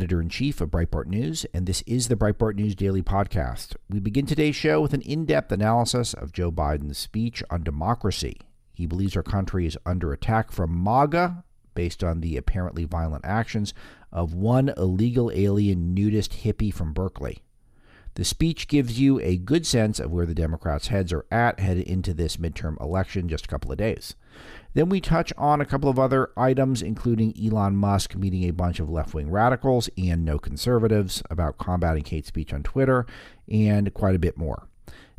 Editor in chief of Breitbart News, and this is the Breitbart News Daily Podcast. We begin today's show with an in depth analysis of Joe Biden's speech on democracy. He believes our country is under attack from MAGA based on the apparently violent actions of one illegal alien nudist hippie from Berkeley. The speech gives you a good sense of where the Democrats' heads are at headed into this midterm election just a couple of days. Then we touch on a couple of other items, including Elon Musk meeting a bunch of left wing radicals and no conservatives about combating hate speech on Twitter, and quite a bit more.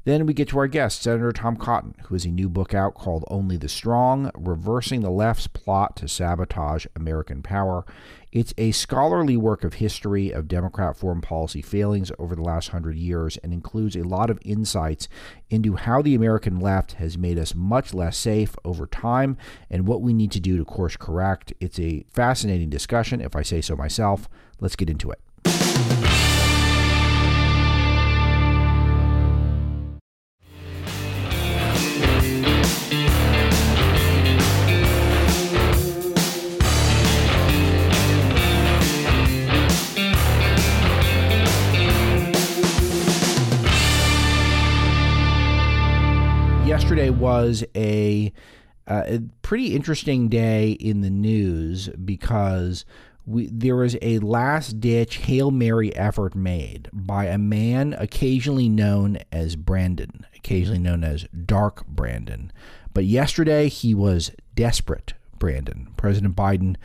Then we get to our guest, Senator Tom Cotton, who has a new book out called Only the Strong Reversing the Left's Plot to Sabotage American Power. It's a scholarly work of history of Democrat foreign policy failings over the last hundred years and includes a lot of insights into how the American left has made us much less safe over time and what we need to do to course correct. It's a fascinating discussion, if I say so myself. Let's get into it. Yesterday was a, uh, a pretty interesting day in the news because we, there was a last ditch Hail Mary effort made by a man occasionally known as Brandon, occasionally known as Dark Brandon. But yesterday he was desperate Brandon. President Biden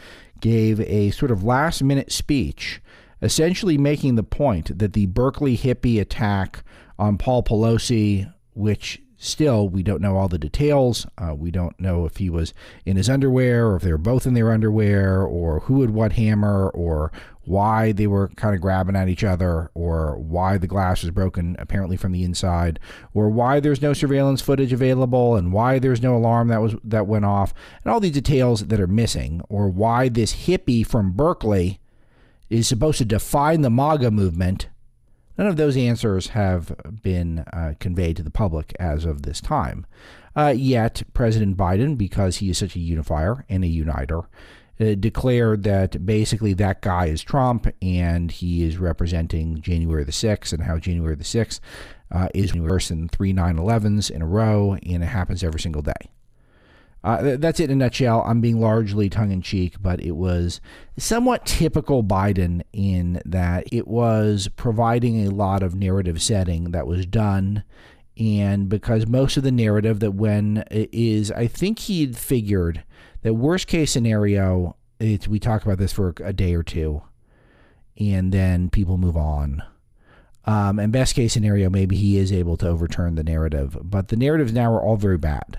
gave a sort of last minute speech, essentially making the point that the Berkeley hippie attack on Paul Pelosi, which Still, we don't know all the details. Uh, we don't know if he was in his underwear or if they were both in their underwear or who had what hammer or why they were kind of grabbing at each other or why the glass was broken apparently from the inside or why there's no surveillance footage available and why there's no alarm that was that went off and all these details that are missing or why this hippie from Berkeley is supposed to define the MAGA movement None of those answers have been uh, conveyed to the public as of this time. Uh, yet, President Biden, because he is such a unifier and a uniter, uh, declared that basically that guy is Trump and he is representing January the 6th and how January the 6th uh, is worse than three 9 11s in a row and it happens every single day. Uh, that's it in a nutshell. I'm being largely tongue in cheek, but it was somewhat typical Biden in that it was providing a lot of narrative setting that was done. And because most of the narrative that when is, I think he'd figured that worst case scenario, it's, we talk about this for a day or two, and then people move on. Um, and best case scenario, maybe he is able to overturn the narrative. But the narratives now are all very bad.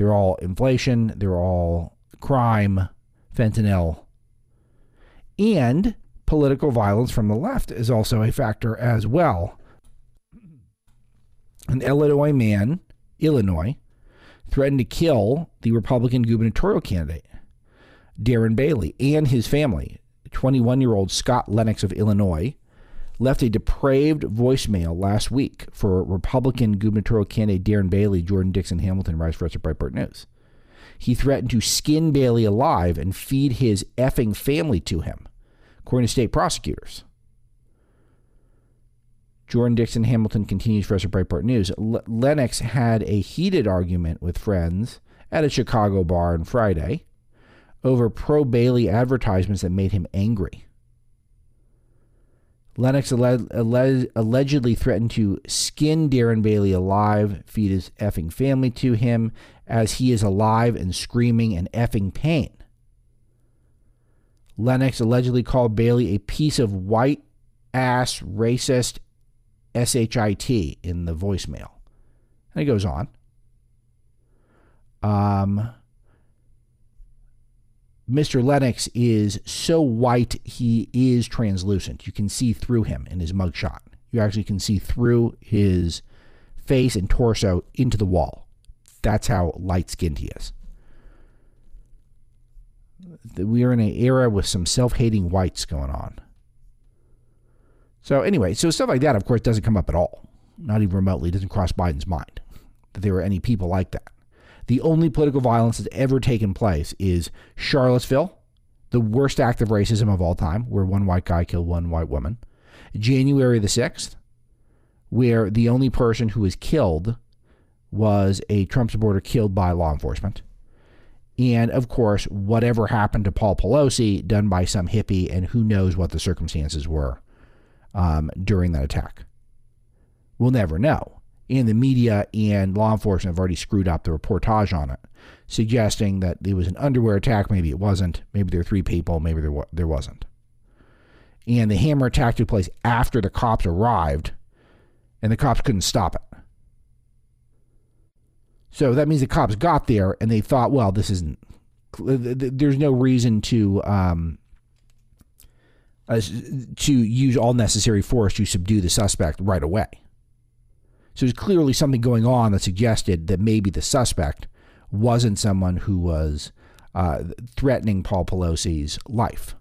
They're all inflation, they're all crime, fentanyl, and political violence from the left is also a factor as well. An Illinois man, Illinois, threatened to kill the Republican gubernatorial candidate, Darren Bailey, and his family. 21 year old Scott Lennox of Illinois left a depraved voicemail last week for Republican gubernatorial candidate Darren Bailey, Jordan Dixon Hamilton, Rise for Us at Breitbart News. He threatened to skin Bailey alive and feed his effing family to him, according to state prosecutors. Jordan Dixon Hamilton continues for us at Breitbart News. L- Lennox had a heated argument with friends at a Chicago bar on Friday over pro Bailey advertisements that made him angry. Lennox alle- alle- allegedly threatened to skin Darren Bailey alive, feed his effing family to him as he is alive and screaming in effing pain. Lennox allegedly called Bailey a piece of white ass racist SHIT in the voicemail. And he goes on. Um, Mr. Lennox is so white, he is translucent. You can see through him in his mugshot. You actually can see through his face and torso into the wall. That's how light skinned he is. We are in an era with some self hating whites going on. So, anyway, so stuff like that, of course, doesn't come up at all. Not even remotely. It doesn't cross Biden's mind that there are any people like that. The only political violence that's ever taken place is Charlottesville the worst act of racism of all time, where one white guy killed one white woman. January the 6th, where the only person who was killed was a Trump supporter killed by law enforcement. And of course, whatever happened to Paul Pelosi done by some hippie, and who knows what the circumstances were um, during that attack. We'll never know. And the media and law enforcement have already screwed up the reportage on it, suggesting that it was an underwear attack. Maybe it wasn't. Maybe there were three people. Maybe there, there wasn't. And the hammer attack took place after the cops arrived, and the cops couldn't stop it. So that means the cops got there and they thought, well, this isn't. There's no reason to um, uh, to use all necessary force to subdue the suspect right away. So there's clearly something going on that suggested that maybe the suspect wasn't someone who was uh, threatening Paul Pelosi's life.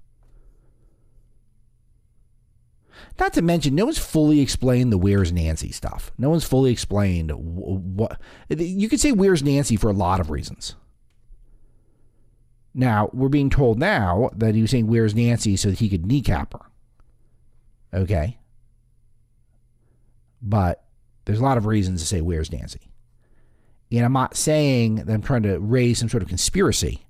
Not to mention, no one's fully explained the "Where's Nancy" stuff. No one's fully explained what you could say "Where's Nancy" for a lot of reasons. Now we're being told now that he was saying "Where's Nancy" so that he could kneecap her. Okay, but there's a lot of reasons to say "Where's Nancy," and I'm not saying that I'm trying to raise some sort of conspiracy.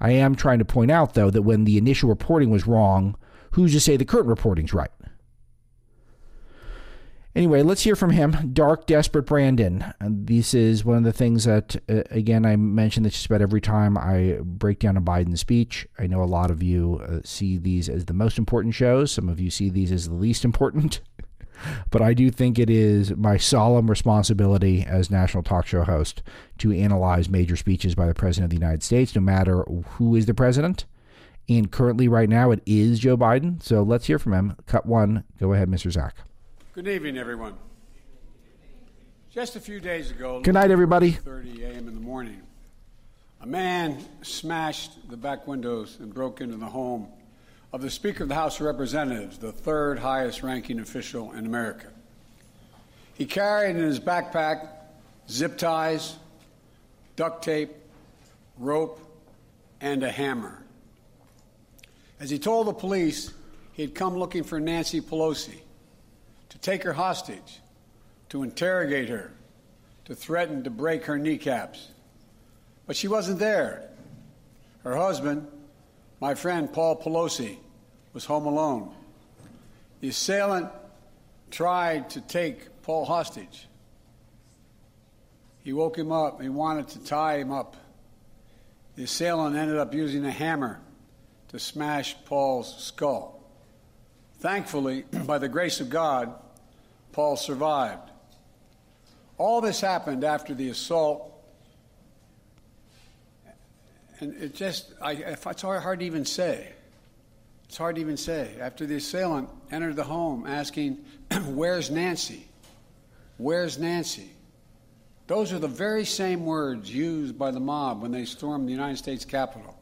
I am trying to point out, though, that when the initial reporting was wrong, who's to say the current reporting's right? Anyway, let's hear from him. Dark, Desperate Brandon. And this is one of the things that, uh, again, I mention this just about every time I break down a Biden speech. I know a lot of you uh, see these as the most important shows, some of you see these as the least important. but I do think it is my solemn responsibility as national talk show host to analyze major speeches by the President of the United States, no matter who is the president. And currently, right now, it is Joe Biden. So let's hear from him. Cut one. Go ahead, Mr. Zach. Good evening, everyone. Just a few days ago, good night, everybody. 30 a.m. in the morning, a man smashed the back windows and broke into the home of the Speaker of the House of Representatives, the third highest ranking official in America. He carried in his backpack zip ties, duct tape, rope, and a hammer. As he told the police, he had come looking for Nancy Pelosi to take her hostage, to interrogate her, to threaten to break her kneecaps. But she wasn't there. Her husband, my friend Paul Pelosi, was home alone. The assailant tried to take Paul hostage. He woke him up. He wanted to tie him up. The assailant ended up using a hammer to smash Paul's skull. Thankfully, by the grace of God, Paul survived. All this happened after the assault. And it just, I, it's hard to even say. It's hard to even say. After the assailant entered the home asking, Where's Nancy? Where's Nancy? Those are the very same words used by the mob when they stormed the United States Capitol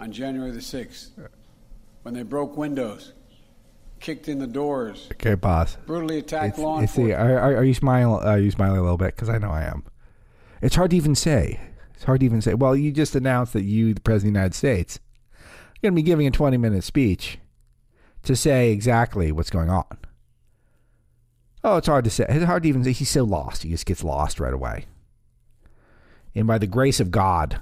on January the 6th, when they broke windows, kicked in the doors. Okay, boss. Brutally attacked it's, law it's enforcement. The, are, are, you smiling? Are uh, you smiling a little bit? Because I know I am. It's hard to even say. It's hard to even say. Well, you just announced that you, the president of the United States, are going to be giving a 20 minute speech to say exactly what's going on. Oh, it's hard to say. It's hard to even say. He's so lost. He just gets lost right away. And by the grace of God,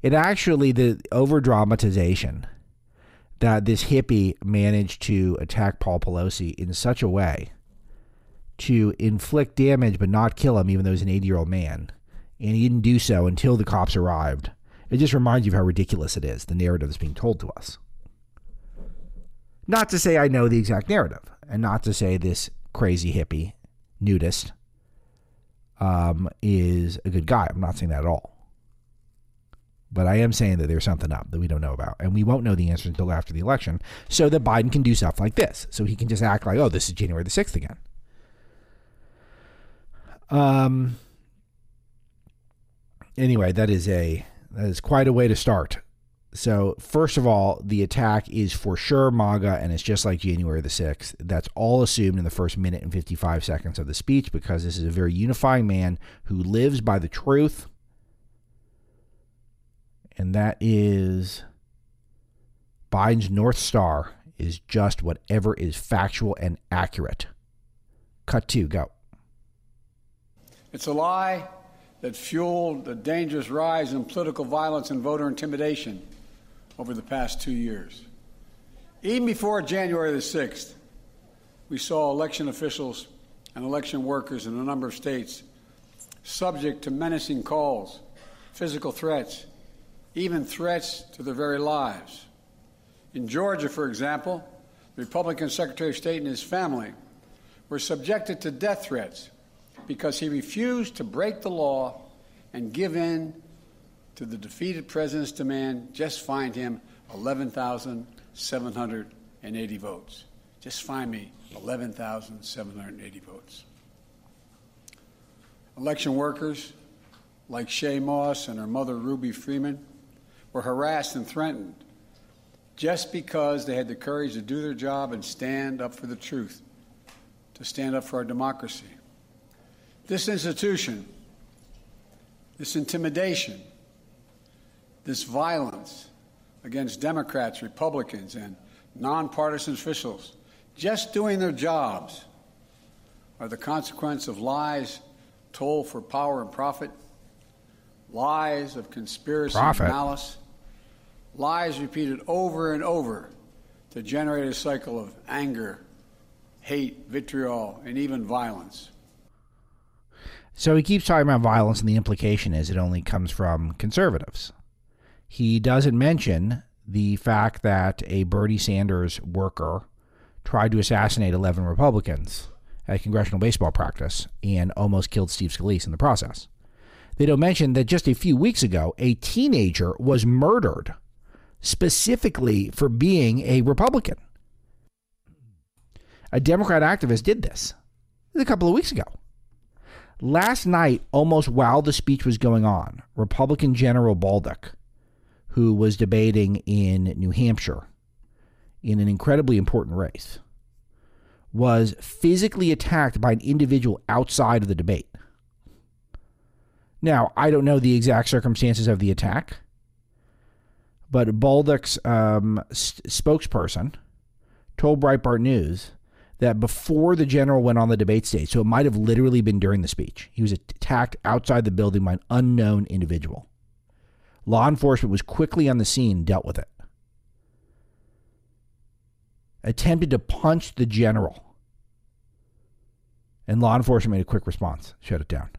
it actually, the over dramatization that this hippie managed to attack Paul Pelosi in such a way to inflict damage but not kill him, even though he's an 80 year old man. And he didn't do so until the cops arrived. It just reminds you of how ridiculous it is, the narrative that's being told to us. Not to say I know the exact narrative, and not to say this crazy hippie nudist um, is a good guy. I'm not saying that at all. But I am saying that there's something up that we don't know about. And we won't know the answer until after the election so that Biden can do stuff like this. So he can just act like, oh, this is January the 6th again. Um, anyway, that is a that is quite a way to start. So, first of all, the attack is for sure MAGA, and it's just like January the 6th. That's all assumed in the first minute and 55 seconds of the speech because this is a very unifying man who lives by the truth and that is Biden's North Star is just whatever is factual and accurate. Cut two, go. It's a lie that fueled the dangerous rise in political violence and voter intimidation over the past two years. Even before January the 6th, we saw election officials and election workers in a number of states subject to menacing calls, physical threats, even threats to their very lives. In Georgia, for example, the Republican Secretary of State and his family were subjected to death threats because he refused to break the law and give in to the defeated president's demand just find him 11,780 votes. Just find me 11,780 votes. Election workers like Shaye Moss and her mother Ruby Freeman were harassed and threatened just because they had the courage to do their job and stand up for the truth, to stand up for our democracy. This institution, this intimidation, this violence against Democrats, Republicans, and nonpartisan officials just doing their jobs are the consequence of lies told for power and profit, lies of conspiracy Profit. and malice, lies repeated over and over to generate a cycle of anger, hate, vitriol, and even violence. So he keeps talking about violence, and the implication is it only comes from conservatives. He doesn't mention the fact that a Bernie Sanders worker tried to assassinate 11 Republicans at a congressional baseball practice and almost killed Steve Scalise in the process. They don't mention that just a few weeks ago, a teenager was murdered specifically for being a Republican. A Democrat activist did this a couple of weeks ago. Last night, almost while the speech was going on, Republican General Bolduc, who was debating in New Hampshire in an incredibly important race, was physically attacked by an individual outside of the debate. Now, I don't know the exact circumstances of the attack, but Bolduc's um, spokesperson told Breitbart News that before the general went on the debate stage, so it might have literally been during the speech, he was attacked outside the building by an unknown individual. Law enforcement was quickly on the scene dealt with it. Attempted to punch the general. And law enforcement made a quick response, shut it down.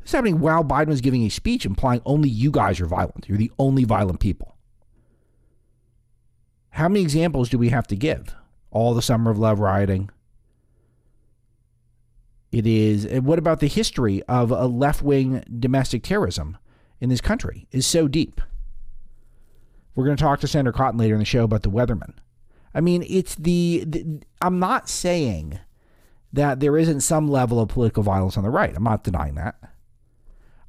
This is happening while Biden was giving a speech implying only you guys are violent. You're the only violent people. How many examples do we have to give? All the summer of love rioting. It is. What about the history of a left wing domestic terrorism in this country? Is so deep. We're going to talk to Senator Cotton later in the show about the Weatherman. I mean, it's the, the. I'm not saying that there isn't some level of political violence on the right. I'm not denying that.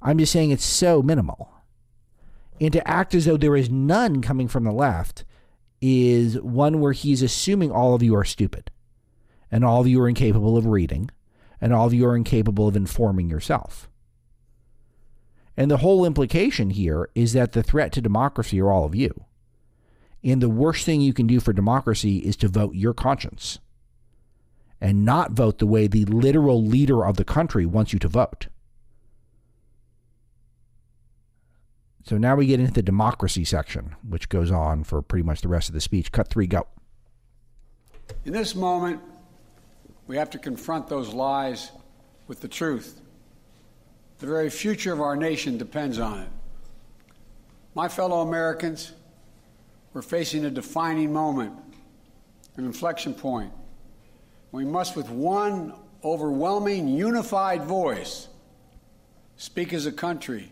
I'm just saying it's so minimal. And to act as though there is none coming from the left is one where he's assuming all of you are stupid and all of you are incapable of reading and all of you are incapable of informing yourself. And the whole implication here is that the threat to democracy are all of you. And the worst thing you can do for democracy is to vote your conscience and not vote the way the literal leader of the country wants you to vote. So now we get into the democracy section, which goes on for pretty much the rest of the speech. Cut three, go. In this moment, we have to confront those lies with the truth. The very future of our nation depends on it. My fellow Americans, we're facing a defining moment, an inflection point. We must, with one overwhelming, unified voice, speak as a country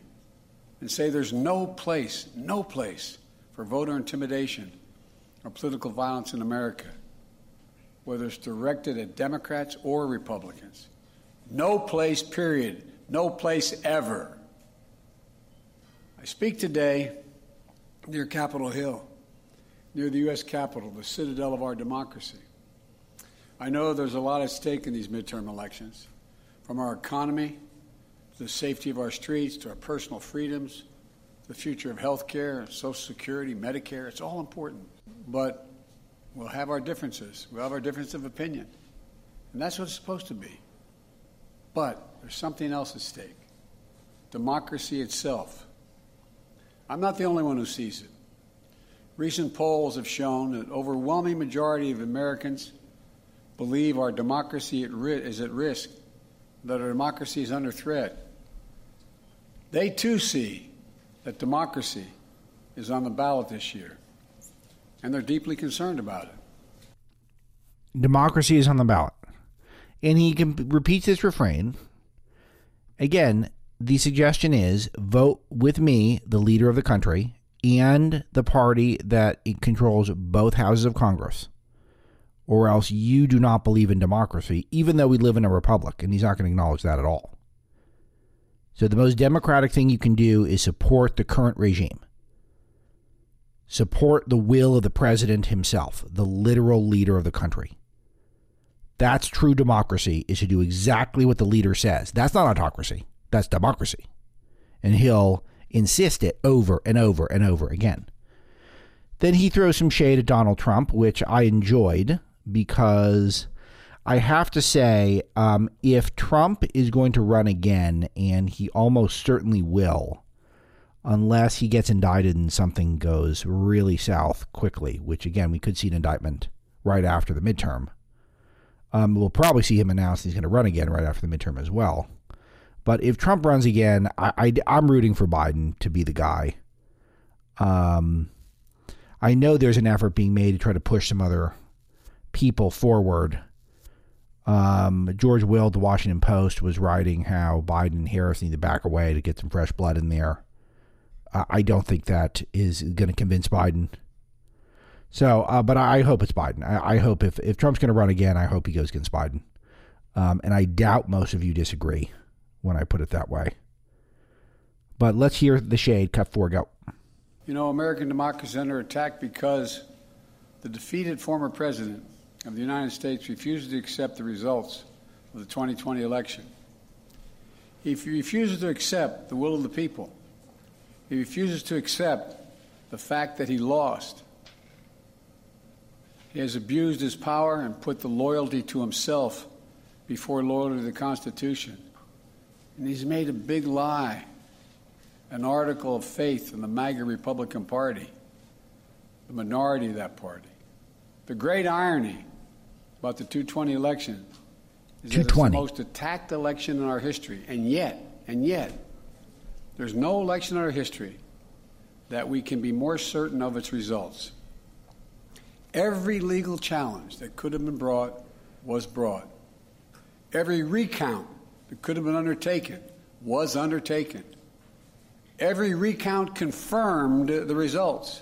and say there's no place, no place for voter intimidation or political violence in America, whether it's directed at Democrats or Republicans. No place, period. No place ever. I speak today near Capitol Hill, near the U.S. Capitol, the citadel of our democracy. I know there's a lot at stake in these midterm elections, from our economy the safety of our streets to our personal freedoms, the future of health care, Social Security, Medicare. It's all important. but we'll have our differences. We'll have our difference of opinion. And that's what it's supposed to be. But there's something else at stake democracy itself. I'm not the only one who sees it. Recent polls have shown that overwhelming majority of Americans believe our democracy is at risk, that our democracy is under threat. They too see that democracy is on the ballot this year, and they're deeply concerned about it. Democracy is on the ballot. And he repeats this refrain. Again, the suggestion is vote with me, the leader of the country, and the party that controls both houses of Congress, or else you do not believe in democracy, even though we live in a republic. And he's not going to acknowledge that at all. So the most democratic thing you can do is support the current regime. Support the will of the president himself, the literal leader of the country. That's true democracy, is to do exactly what the leader says. That's not autocracy. That's democracy. And he'll insist it over and over and over again. Then he throws some shade at Donald Trump, which I enjoyed because I have to say, um, if Trump is going to run again, and he almost certainly will, unless he gets indicted and something goes really south quickly, which again, we could see an indictment right after the midterm. Um, we'll probably see him announce he's going to run again right after the midterm as well. But if Trump runs again, I, am rooting for Biden to be the guy. Um, I know there's an effort being made to try to push some other people forward. Um, George Will, the Washington Post, was writing how Biden and Harris need to back away to get some fresh blood in there. I don't think that is going to convince Biden. So, uh, but I, hope it's Biden. I, I, hope if, if Trump's going to run again, I hope he goes against Biden. Um, and I doubt most of you disagree when I put it that way. But let's hear the shade. Cut four, go. You know, American democracy is under attack because the defeated former president of the United States refuses to accept the results of the 2020 election. He refuses to accept the will of the people. He refuses to accept the fact that he lost. He has abused his power and put the loyalty to himself before loyalty to the Constitution. And he's made a big lie an article of faith in the MAGA Republican Party, the minority of that party. The great irony about the 220 election is that it's the most attacked election in our history. And yet, and yet, there's no election in our history that we can be more certain of its results. Every legal challenge that could have been brought was brought. Every recount that could have been undertaken was undertaken. Every recount confirmed the results.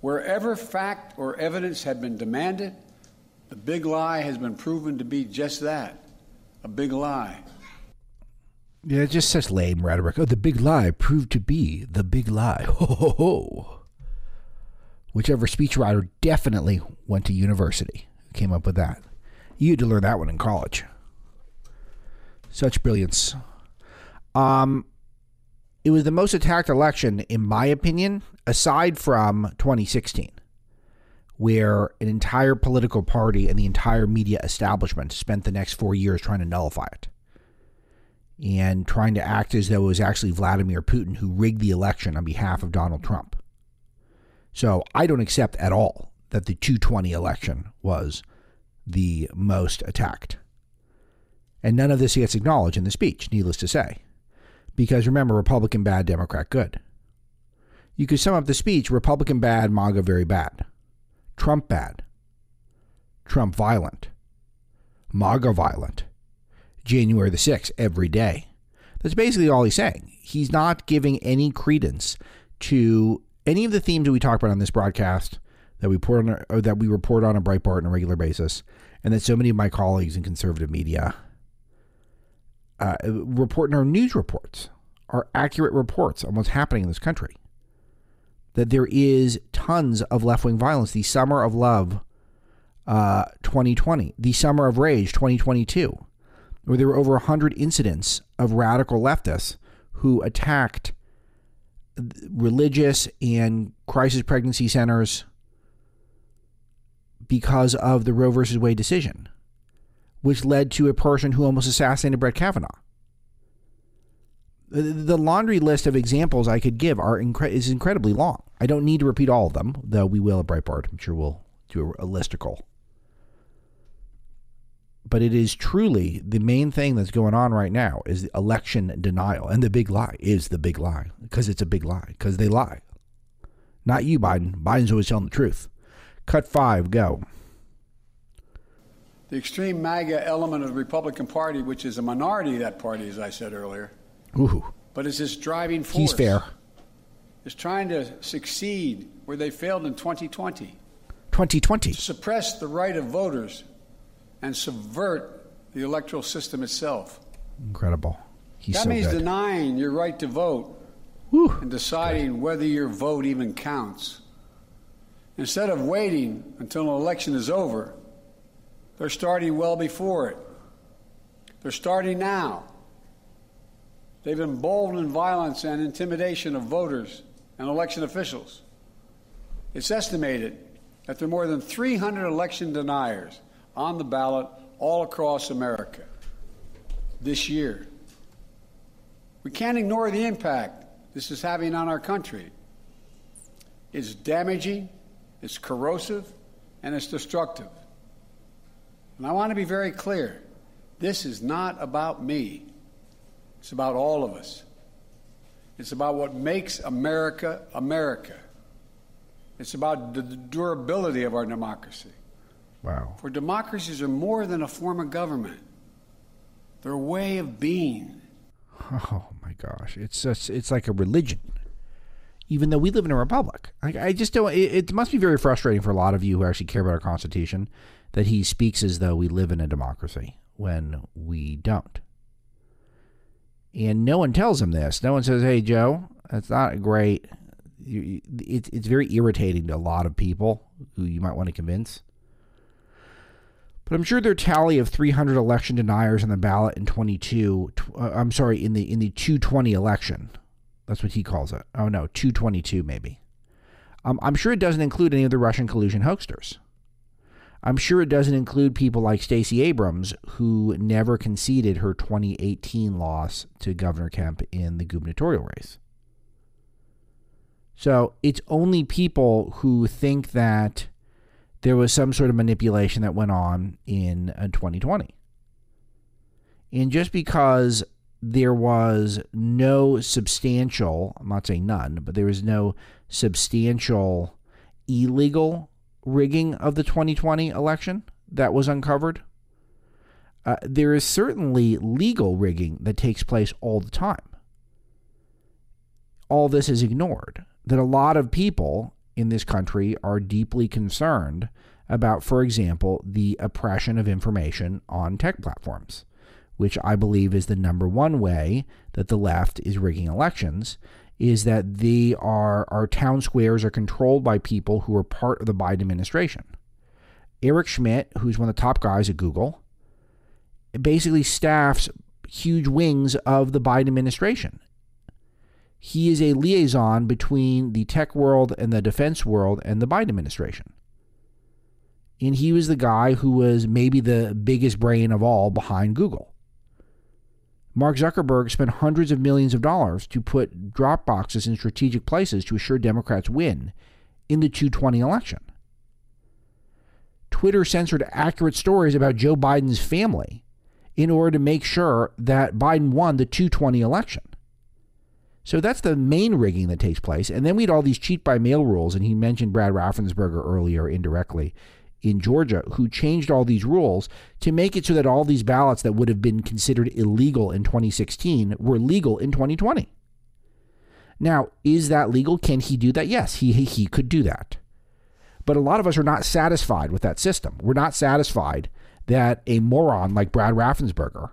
Wherever fact or evidence had been demanded, the big lie has been proven to be just that a big lie. Yeah, just such lame rhetoric. Oh, the big lie proved to be the big lie. Ho, ho, ho. Whichever speechwriter definitely went to university came up with that. You had to learn that one in college. Such brilliance. Um, it was the most attacked election, in my opinion, aside from 2016, where an entire political party and the entire media establishment spent the next four years trying to nullify it and trying to act as though it was actually Vladimir Putin who rigged the election on behalf of Donald Trump. So I don't accept at all that the 220 election was the most attacked. And none of this gets acknowledged in the speech, needless to say. Because remember, Republican bad, Democrat good. You could sum up the speech Republican bad, MAGA very bad. Trump bad. Trump violent. MAGA violent. January the 6th every day. That's basically all he's saying. He's not giving any credence to any of the themes that we talk about on this broadcast that we report on, that we report on a Breitbart on a regular basis, and that so many of my colleagues in conservative media uh, report in our news reports, our accurate reports on what's happening in this country. That there is tons of left wing violence. The summer of love, uh, 2020, the summer of rage, 2022, where there were over 100 incidents of radical leftists who attacked religious and crisis pregnancy centers, because of the Roe versus Wade decision, which led to a person who almost assassinated Brett Kavanaugh. The, laundry list of examples I could give are incre- is incredibly long. I don't need to repeat all of them, though we will at Breitbart. I'm sure we'll do a, a listicle. But it is truly the main thing that's going on right now is election denial. And the big lie is the big lie because it's a big lie because they lie. Not you, Biden. Biden's always telling the truth. Cut five, go. The extreme MAGA element of the Republican Party, which is a minority of that party, as I said earlier, Ooh, but is this driving force. he's fair. Is trying to succeed where they failed in 2020. 2020. suppress the right of voters and subvert the electoral system itself. Incredible. He's that so means good. denying your right to vote Whew. and deciding whether your vote even counts. Instead of waiting until an election is over, they're starting well before it. They're starting now. They've emboldened violence and intimidation of voters and election officials. It's estimated that there are more than 300 election deniers on the ballot all across America this year. We can't ignore the impact this is having on our country. It's damaging, it's corrosive, and it's destructive. And I want to be very clear this is not about me, it's about all of us. It's about what makes America America. It's about the durability of our democracy. Wow. For democracies are more than a form of government, they're a way of being. Oh my gosh, it's just it's like a religion. Even though we live in a republic, I, I just don't. It, it must be very frustrating for a lot of you who actually care about our constitution that he speaks as though we live in a democracy when we don't. And no one tells him this. No one says, "Hey, Joe, that's not great." It's it's very irritating to a lot of people who you might want to convince. But I'm sure their tally of 300 election deniers on the ballot in 22. Uh, I'm sorry, in the in the 220 election. That's what he calls it. Oh no, 222 maybe. Um, I'm sure it doesn't include any of the Russian collusion hoaxers. I'm sure it doesn't include people like Stacey Abrams, who never conceded her 2018 loss to Governor Kemp in the gubernatorial race. So it's only people who think that there was some sort of manipulation that went on in uh, 2020. And just because there was no substantial, I'm not saying none, but there was no substantial illegal rigging of the 2020 election that was uncovered, uh, there is certainly legal rigging that takes place all the time. All this is ignored. That a lot of people in this country are deeply concerned about, for example, the oppression of information on tech platforms, which I believe is the number one way that the left is rigging elections, is that they are our town squares are controlled by people who are part of the Biden administration. Eric Schmidt, who's one of the top guys at Google, basically staffs huge wings of the Biden administration. He is a liaison between the tech world and the defense world and the Biden administration. And he was the guy who was maybe the biggest brain of all behind Google. Mark Zuckerberg spent hundreds of millions of dollars to put drop boxes in strategic places to assure Democrats win in the 220 election. Twitter censored accurate stories about Joe Biden's family in order to make sure that Biden won the 220 election. So that's the main rigging that takes place. And then we had all these cheat by mail rules, and he mentioned Brad Raffensperger earlier indirectly in Georgia, who changed all these rules to make it so that all these ballots that would have been considered illegal in 2016 were legal in 2020. Now, is that legal? Can he do that? Yes, he he could do that. But a lot of us are not satisfied with that system. We're not satisfied that a moron like Brad Raffensperger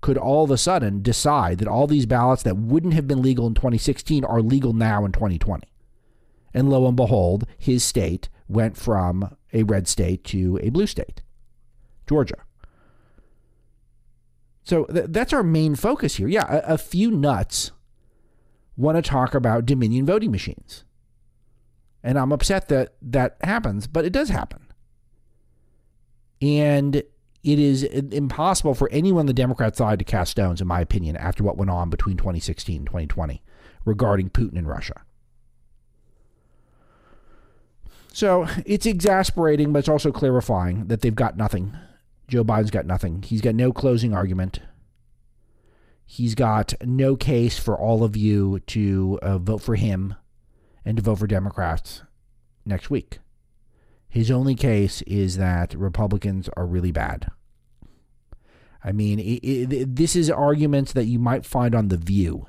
could all of a sudden decide that all these ballots that wouldn't have been legal in 2016 are legal now in 2020. And lo and behold, his state went from a red state to a blue state, Georgia. So th- that's our main focus here. Yeah, a, a few nuts want to talk about Dominion voting machines. And I'm upset that that happens, but it does happen. And it is impossible for anyone on the Democrat side to cast stones, in my opinion, after what went on between 2016 and 2020 regarding Putin and Russia. So it's exasperating, but it's also clarifying that they've got nothing. Joe Biden's got nothing. He's got no closing argument. He's got no case for all of you to uh, vote for him and to vote for Democrats next week. His only case is that Republicans are really bad. I mean, it, it, this is arguments that you might find on The View.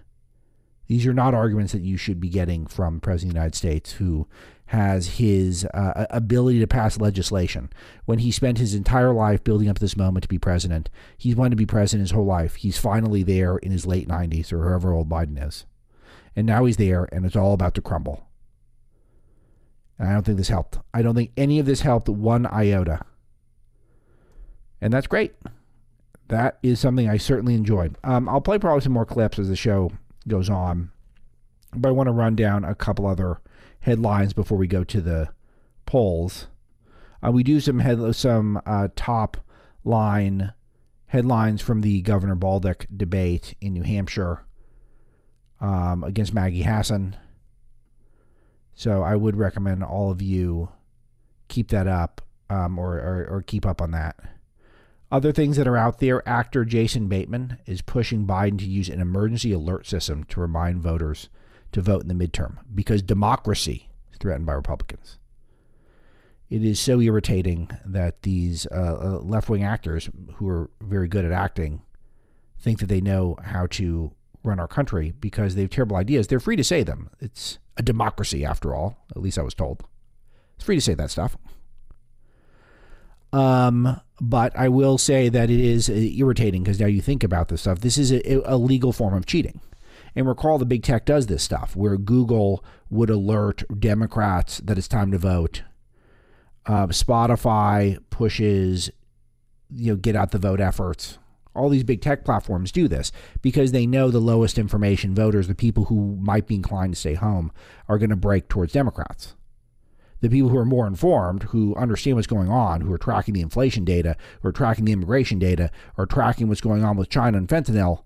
These are not arguments that you should be getting from President of the United States, who has his uh, ability to pass legislation. When he spent his entire life building up this moment to be president, he's wanted to be president his whole life. He's finally there in his late 90s or however old Biden is. And now he's there, and it's all about to crumble. And I don't think this helped. I don't think any of this helped one iota. And that's great. That is something I certainly enjoyed. Um, I'll play probably some more clips as the show goes on, but I want to run down a couple other headlines before we go to the polls. Uh, we do some head, some uh, top line headlines from the Governor Bolduc debate in New Hampshire um, against Maggie Hassan. So I would recommend all of you keep that up um, or, or, or keep up on that. Other things that are out there actor Jason Bateman is pushing Biden to use an emergency alert system to remind voters to vote in the midterm because democracy is threatened by Republicans. It is so irritating that these uh, uh left wing actors who are very good at acting think that they know how to run our country because they have terrible ideas. They're free to say them. It's a democracy, after all. At least I was told. It's free to say that stuff. Um, but I will say that it is uh, irritating because now you think about this stuff. This is a, a legal form of cheating. And recall the big tech does this stuff where Google would alert Democrats that it's time to vote. Uh, Spotify pushes, you know, get out the vote efforts. All these big tech platforms do this because they know the lowest information voters, the people who might be inclined to stay home, are going to break towards Democrats. The people who are more informed, who understand what's going on, who are tracking the inflation data, who are tracking the immigration data, or tracking what's going on with China and fentanyl,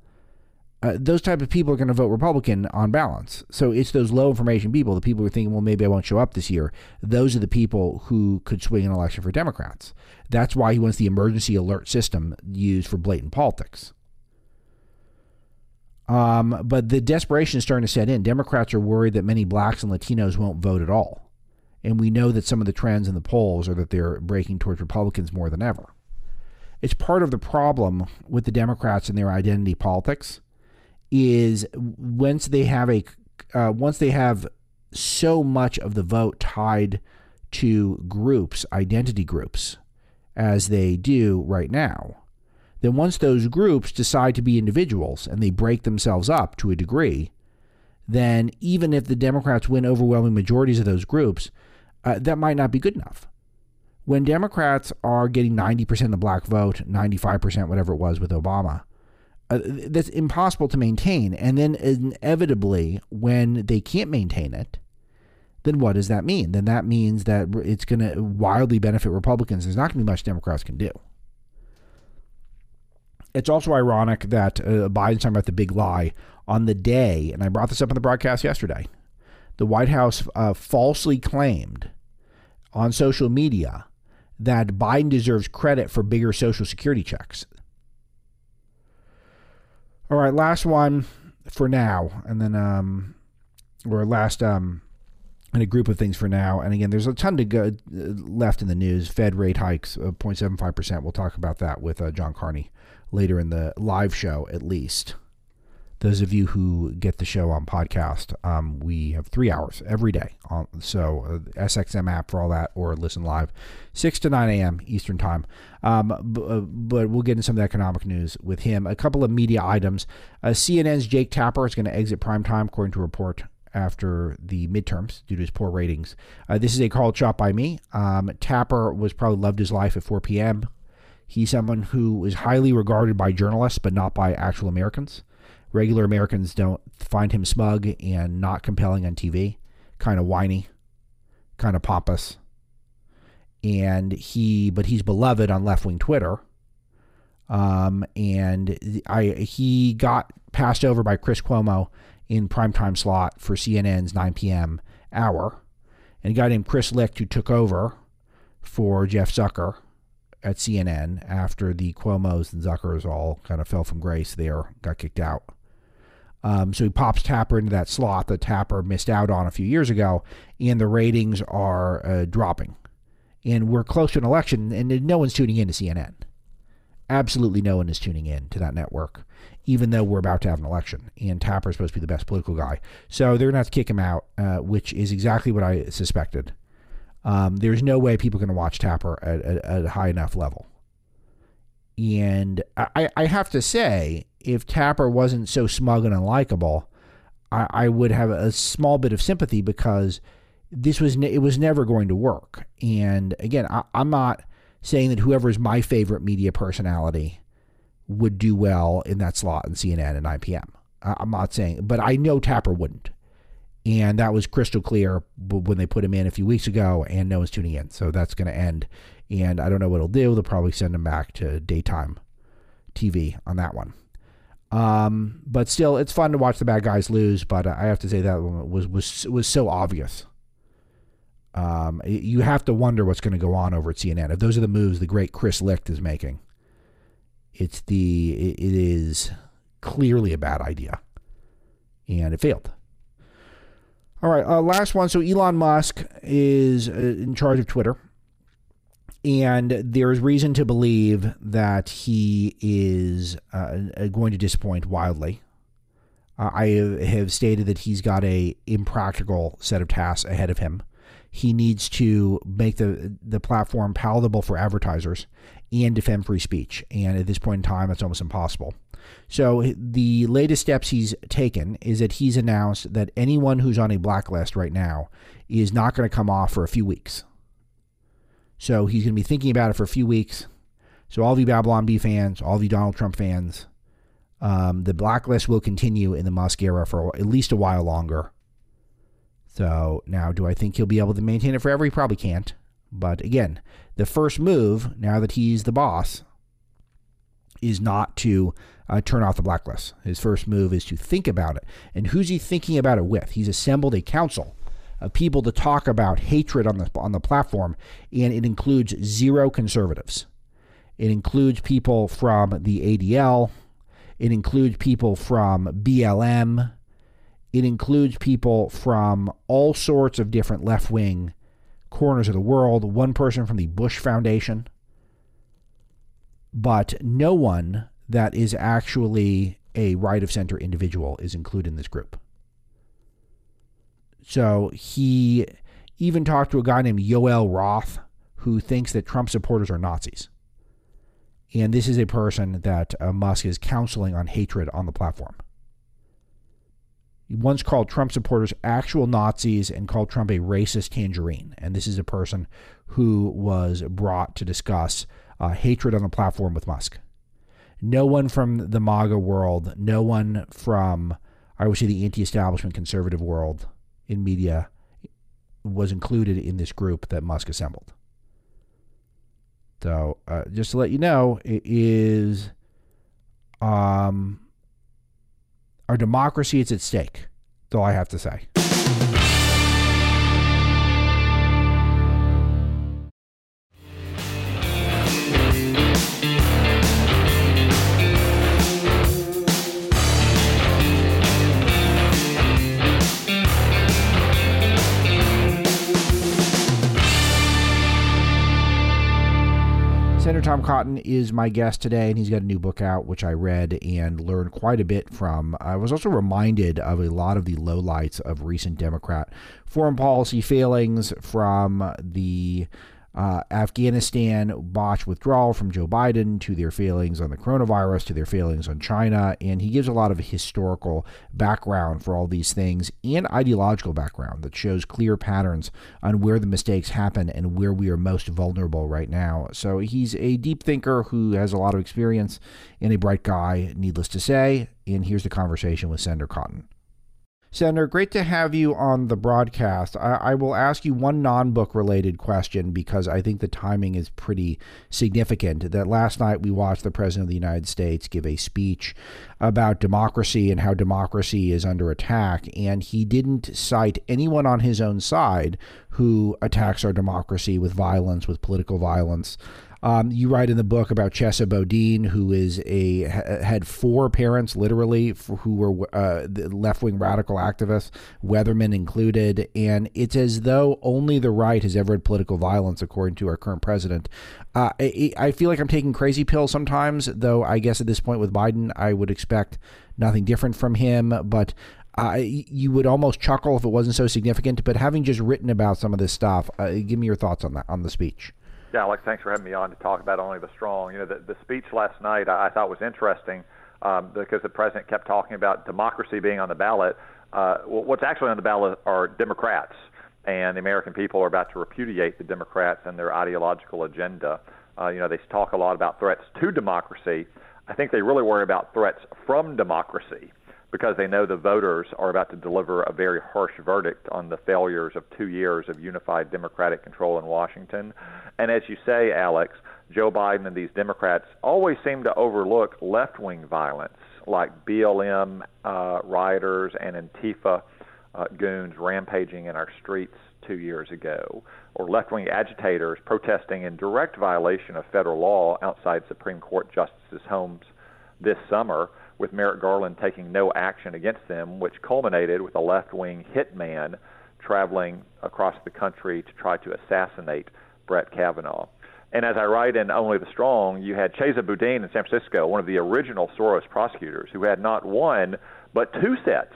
uh, those type of people are going to vote Republican on balance. So it's those low information people, the people who are thinking, well, maybe I won't show up this year. Those are the people who could swing an election for Democrats. That's why he wants the emergency alert system used for blatant politics. Um, but the desperation is starting to set in. Democrats are worried that many blacks and Latinos won't vote at all. And we know that some of the trends in the polls are that they're breaking towards Republicans more than ever. It's part of the problem with the Democrats and their identity politics is once they have a uh, once they have so much of the vote tied to groups, identity groups, as they do right now, then once those groups decide to be individuals and they break themselves up to a degree, then even if the Democrats win overwhelming majorities of those groups, uh, that might not be good enough. When Democrats are getting 90% of the black vote, 95%, whatever it was with Obama, uh, that's impossible to maintain. And then inevitably, when they can't maintain it, then what does that mean? Then that means that it's going to wildly benefit Republicans. There's not going to be much Democrats can do. It's also ironic that uh, Biden's talking about the big lie on the day, and I brought this up in the broadcast yesterday. The White House uh, falsely claimed on social media that Biden deserves credit for bigger Social Security checks. All right, last one for now, and then um, or last um, and a group of things for now. And again, there's a ton to go uh, left in the news. Fed rate hikes of 0.75 percent. We'll talk about that with uh, John Carney later in the live show, at least. Those of you who get the show on podcast, um, we have three hours every day. On, so uh, SXM app for all that, or listen live, six to nine a.m. Eastern time. Um, b- uh, but we'll get into some of the economic news with him. A couple of media items. Uh, CNN's Jake Tapper is going to exit prime time, according to a report after the midterms due to his poor ratings. Uh, this is a call shot by me. Um, Tapper was probably loved his life at 4 p.m. He's someone who is highly regarded by journalists, but not by actual Americans regular Americans don't find him smug and not compelling on TV, kind of whiny, kind of pompous. and he but he's beloved on left wing Twitter. Um, and I he got passed over by Chris Cuomo in primetime slot for CNN's 9 p.m. hour, and a guy named Chris Licht who took over for Jeff Zucker at CNN after the Cuomo's and Zuckers all kind of fell from grace there, got kicked out. Um, so he pops Tapper into that slot that Tapper missed out on a few years ago, and the ratings are uh, dropping. And we're close to an election, and no one's tuning in to CNN. Absolutely no one is tuning in to that network, even though we're about to have an election. And Tapper is supposed to be the best political guy. So they're going to have to kick him out, uh, which is exactly what I suspected. Um, there's no way people are going to watch Tapper at, at, at, a high enough level. And I, I have to say, if Tapper wasn't so smug and unlikable, I, I would have a small bit of sympathy because this was ne- it was never going to work. And again, I, I'm not saying that whoever is my favorite media personality would do well in that slot in CNN at 9 p.m. I'm not saying, but I know Tapper wouldn't. And that was crystal clear when they put him in a few weeks ago, and no one's tuning in. So that's going to end. And I don't know what it'll do. They'll probably send him back to daytime TV on that one. Um, but still, it's fun to watch the bad guys lose. But I have to say that was was was so obvious. Um, you have to wonder what's going to go on over at CNN. If those are the moves the great Chris Licht is making, it's the it is clearly a bad idea, and it failed. All right, uh, last one. So Elon Musk is uh, in charge of Twitter, and there's reason to believe that he is uh, uh going to disappoint wildly. Uh, I have stated that he's got a impractical set of tasks ahead of him. He needs to make the the platform palatable for advertisers and defend free speech, and at this point in time, it's almost impossible. So the latest steps he's taken is that he's announced that anyone who's on a blacklist right now is not going to come off for a few weeks. So he's going to be thinking about it for a few weeks. So all of you Babylon Bee fans, all of you Donald Trump fans, um, the blacklist will continue in the Musk era for at least a while longer. So now, do I think he'll be able to maintain it forever? He probably can't. But again, the first move, now that he's the boss, is not to uh, turn off the blacklist. His first move is to think about it. And who's he thinking about it with? He's assembled a council of people to talk about hatred on the on the platform, and it includes zero conservatives. It includes people from the ADL. It includes people from BLM. It includes people from all sorts of different left wing corners of the world. One person from the Bush Foundation. But no one that is actually a right of center individual is included in this group. So he even talked to a guy named Yoel Roth who thinks that Trump supporters are Nazis. And this is a person that uh, Musk is counseling on hatred on the platform. He once called Trump supporters actual Nazis and called Trump a racist tangerine. And this is a person who was brought to discuss uh, hatred on the platform with Musk no one from the MAGA world, no one from, I would say, the anti establishment conservative world in media was included in this group that Musk assembled. So, uh, just to let you know, it is um, our democracy is at stake. That's all I have to say. Tom Cotton is my guest today, and he's got a new book out, which I read and learned quite a bit from. I was also reminded of a lot of the lowlights of recent Democrat foreign policy failings from the uh, Afghanistan botched withdrawal from Joe Biden to their failings on the coronavirus to their failings on China. And he gives a lot of historical background for all these things and ideological background that shows clear patterns on where the mistakes happen and where we are most vulnerable right now. So he's a deep thinker who has a lot of experience and a bright guy, needless to say. And here's the conversation with Senator Cotton. Senator, great to have you on the broadcast. I, I will ask you one non book related question because I think the timing is pretty significant. That last night we watched the President of the United States give a speech about democracy and how democracy is under attack, and he didn't cite anyone on his own side who attacks our democracy with violence, with political violence. Um, you write in the book about Chesa Boudin, who is a had four parents, literally, who were uh, left wing radical activists, Weatherman included, and it's as though only the right has ever had political violence, according to our current president. Uh, I, I feel like I'm taking crazy pills sometimes, though. I guess at this point with Biden, I would expect nothing different from him, but. Uh, you would almost chuckle if it wasn't so significant, but having just written about some of this stuff, uh, give me your thoughts on that on the speech. Yeah, Alex, thanks for having me on to talk about only the strong. You know, the, the speech last night I, I thought was interesting um, because the president kept talking about democracy being on the ballot. Uh, what's actually on the ballot are Democrats, and the American people are about to repudiate the Democrats and their ideological agenda. Uh, you know, they talk a lot about threats to democracy. I think they really worry about threats from democracy because they know the voters are about to deliver a very harsh verdict on the failures of two years of unified Democratic control in Washington. And as you say, Alex, Joe Biden and these Democrats always seem to overlook left wing violence like BLM uh, rioters and Antifa uh, goons rampaging in our streets two years ago, or left wing agitators protesting in direct violation of federal law outside Supreme Court justices' homes this summer with Merrick Garland taking no action against them, which culminated with a left wing hitman traveling across the country to try to assassinate Brett Kavanaugh. And as I write in Only the Strong, you had Chesa Boudin in San Francisco, one of the original Soros prosecutors, who had not one but two sets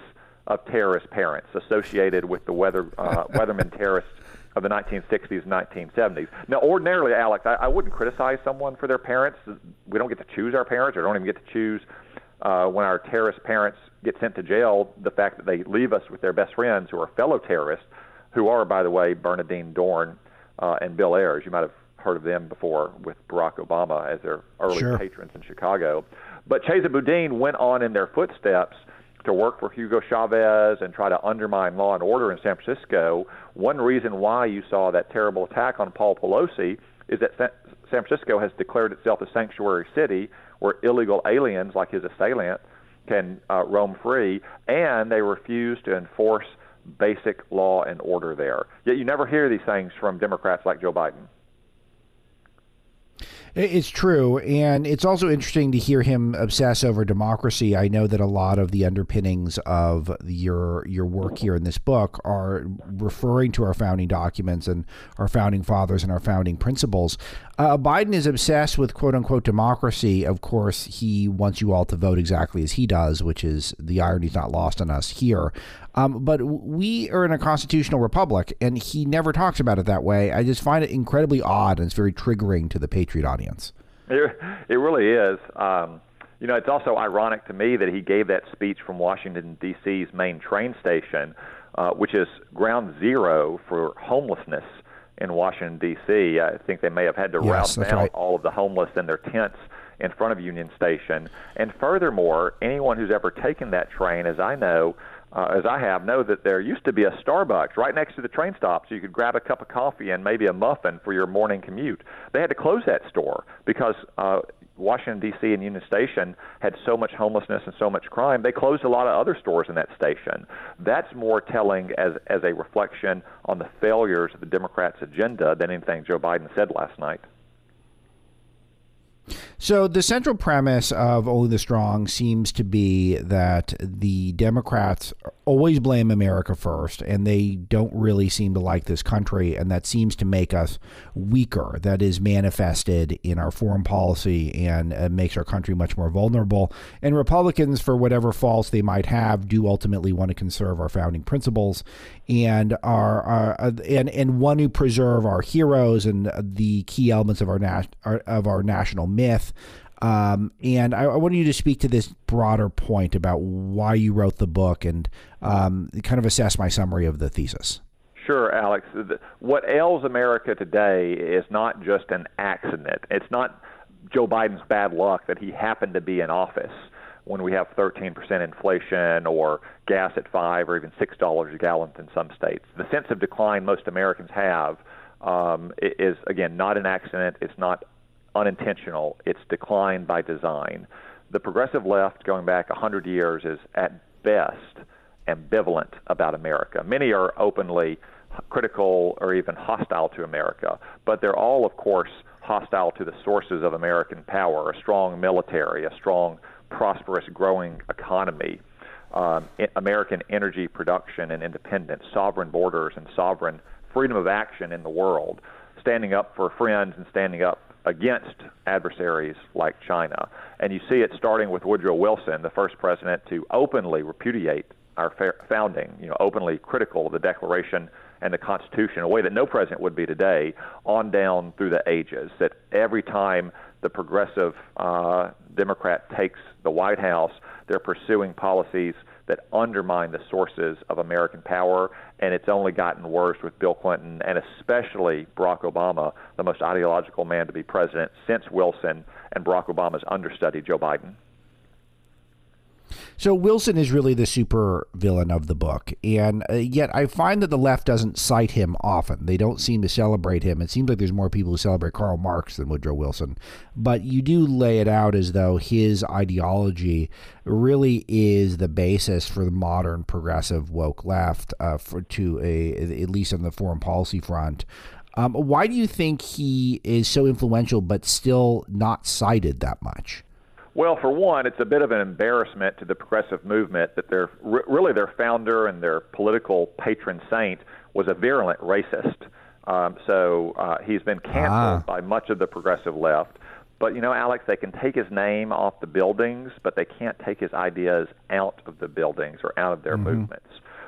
of terrorist parents associated with the weather, uh, Weatherman terrorists of the 1960s and 1970s. Now, ordinarily, Alex, I, I wouldn't criticize someone for their parents. We don't get to choose our parents, or don't even get to choose uh, when our terrorist parents get sent to jail, the fact that they leave us with their best friends who are fellow terrorists, who are, by the way, Bernardine Dohrn uh, and Bill Ayers. You might have heard of them before with Barack Obama as their early sure. patrons in Chicago. But Chesa Boudin went on in their footsteps to work for Hugo Chavez and try to undermine law and order in San Francisco. One reason why you saw that terrible attack on Paul Pelosi is that San Francisco has declared itself a sanctuary city where illegal aliens like his assailant can uh, roam free, and they refuse to enforce basic law and order there. Yet you never hear these things from Democrats like Joe Biden. It's true, and it's also interesting to hear him obsess over democracy. I know that a lot of the underpinnings of your your work here in this book are referring to our founding documents and our founding fathers and our founding principles. Uh, Biden is obsessed with quote unquote democracy. Of course, he wants you all to vote exactly as he does, which is the irony is not lost on us here. Um, but we are in a constitutional republic, and he never talks about it that way. I just find it incredibly odd, and it's very triggering to the Patriot audience. It, it really is. Um, you know, it's also ironic to me that he gave that speech from Washington, D.C.'s main train station, uh, which is ground zero for homelessness in Washington D.C. I think they may have had to yes, route out right. all of the homeless in their tents in front of Union Station. And furthermore, anyone who's ever taken that train, as I know, uh, as I have, know that there used to be a Starbucks right next to the train stop, so you could grab a cup of coffee and maybe a muffin for your morning commute. They had to close that store because uh, Washington D.C. and Union Station had so much homelessness and so much crime, they closed a lot of other stores in that station. That's more telling as as a reflection on the failures of the Democrats' agenda than anything Joe Biden said last night. So the central premise of Only the Strong seems to be that the Democrats always blame America first, and they don't really seem to like this country, and that seems to make us weaker. That is manifested in our foreign policy and uh, makes our country much more vulnerable. And Republicans, for whatever faults they might have, do ultimately want to conserve our founding principles and are, uh, and and want to preserve our heroes and the key elements of our, na- of our national myth. Um, and I, I wanted you to speak to this broader point about why you wrote the book and um, kind of assess my summary of the thesis. Sure, Alex. What ails America today is not just an accident. It's not Joe Biden's bad luck that he happened to be in office. when we have 13% inflation or gas at five or even six dollars a gallon in some states. The sense of decline most Americans have um, is again not an accident. It's not unintentional. It's decline by design. The progressive left, going back 100 years, is at best ambivalent about America. Many are openly critical or even hostile to America, but they're all, of course, hostile to the sources of American power a strong military, a strong, prosperous, growing economy, um, American energy production and independence, sovereign borders, and sovereign freedom of action in the world, standing up for friends and standing up against adversaries like China. And you see it starting with Woodrow Wilson, the first president to openly repudiate our founding, you know, openly critical of the Declaration and the Constitution, a way that no president would be today, on down through the ages. That every time the progressive uh, Democrat takes the White House, they're pursuing policies that undermine the sources of American power, and it's only gotten worse with Bill Clinton and especially Barack Obama, the most ideological man to be president since Wilson and Barack Obama's understudy, Joe Biden. So Wilson is really the super villain of the book, and uh, yet I find that the left doesn't cite him often. They don't seem to celebrate him. It seems like there's more people who celebrate Karl Marx than Woodrow Wilson, but you do lay it out as though his ideology really is the basis for the modern progressive woke left, uh, for to a at least on the foreign policy front. Um, why do you think he is so influential but still not cited that much? Well, for one, it's a bit of an embarrassment to the progressive movement that their really their founder and their political patron saint was a virulent racist. Um, so uh, he's been canceled ah. by much of the progressive left. But you know, Alex, they can take his name off the buildings, but they can't take his ideas out of the buildings or out of their mm-hmm. movements.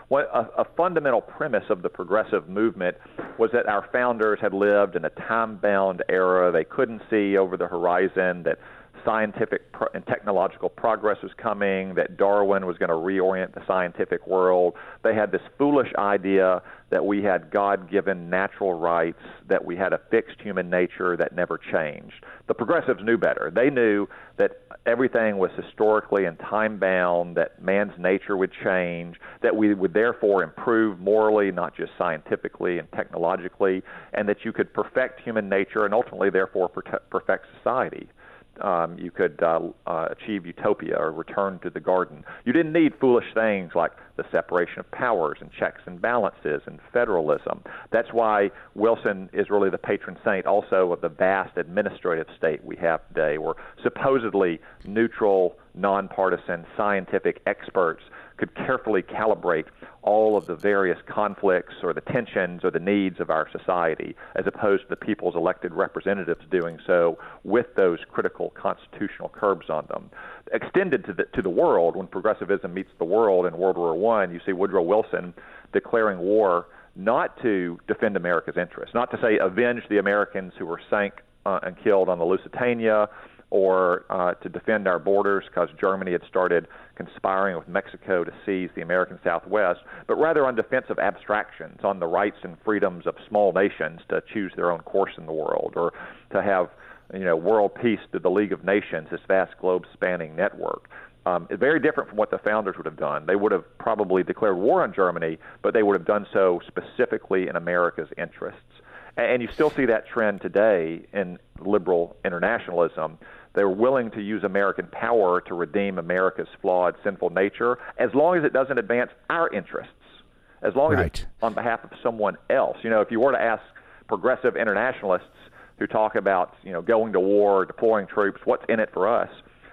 What a, a fundamental premise of the progressive movement was that our founders had lived in a time-bound era. They couldn't see over the horizon that scientific pro- and technological progress was coming, that Darwin was going to reorient the scientific world. They had this foolish idea that we had God given natural rights, that we had a fixed human nature that never changed. The progressives knew better. They knew that everything was historically and time bound, that man's nature would change, that we would therefore improve morally, not just scientifically and technologically, and that you could perfect human nature and ultimately, therefore, perfect society um, you could uh, uh, achieve utopia or return to the garden. You didn't need foolish things like the separation of powers and checks and balances and federalism. That's why Wilson is really the patron saint also of the vast administrative state we have today, where supposedly neutral, nonpartisan scientific experts could carefully calibrate all of the various conflicts or the tensions or the needs of our society, as opposed to the people's elected representatives doing so with those critical constitutional curbs on them. Extended to the to the world, when progressivism meets the world in World War One, you see Woodrow Wilson declaring war not to defend America's interests, not to say avenge the Americans who were sank uh, and killed on the Lusitania or uh, to defend our borders because Germany had started conspiring with Mexico to seize the American Southwest, but rather on defensive abstractions, on the rights and freedoms of small nations to choose their own course in the world, or to have you know world peace through the League of Nations, this vast globe-spanning network. Um, very different from what the founders would have done. They would have probably declared war on Germany, but they would have done so specifically in America's interests. And you still see that trend today in liberal internationalism they're willing to use American power to redeem America's flawed, sinful nature as long as it doesn't advance our interests, as long right. as it's on behalf of someone else. You know, if you were to ask progressive internationalists who talk about, you know, going to war, deploying troops, what's in it for us,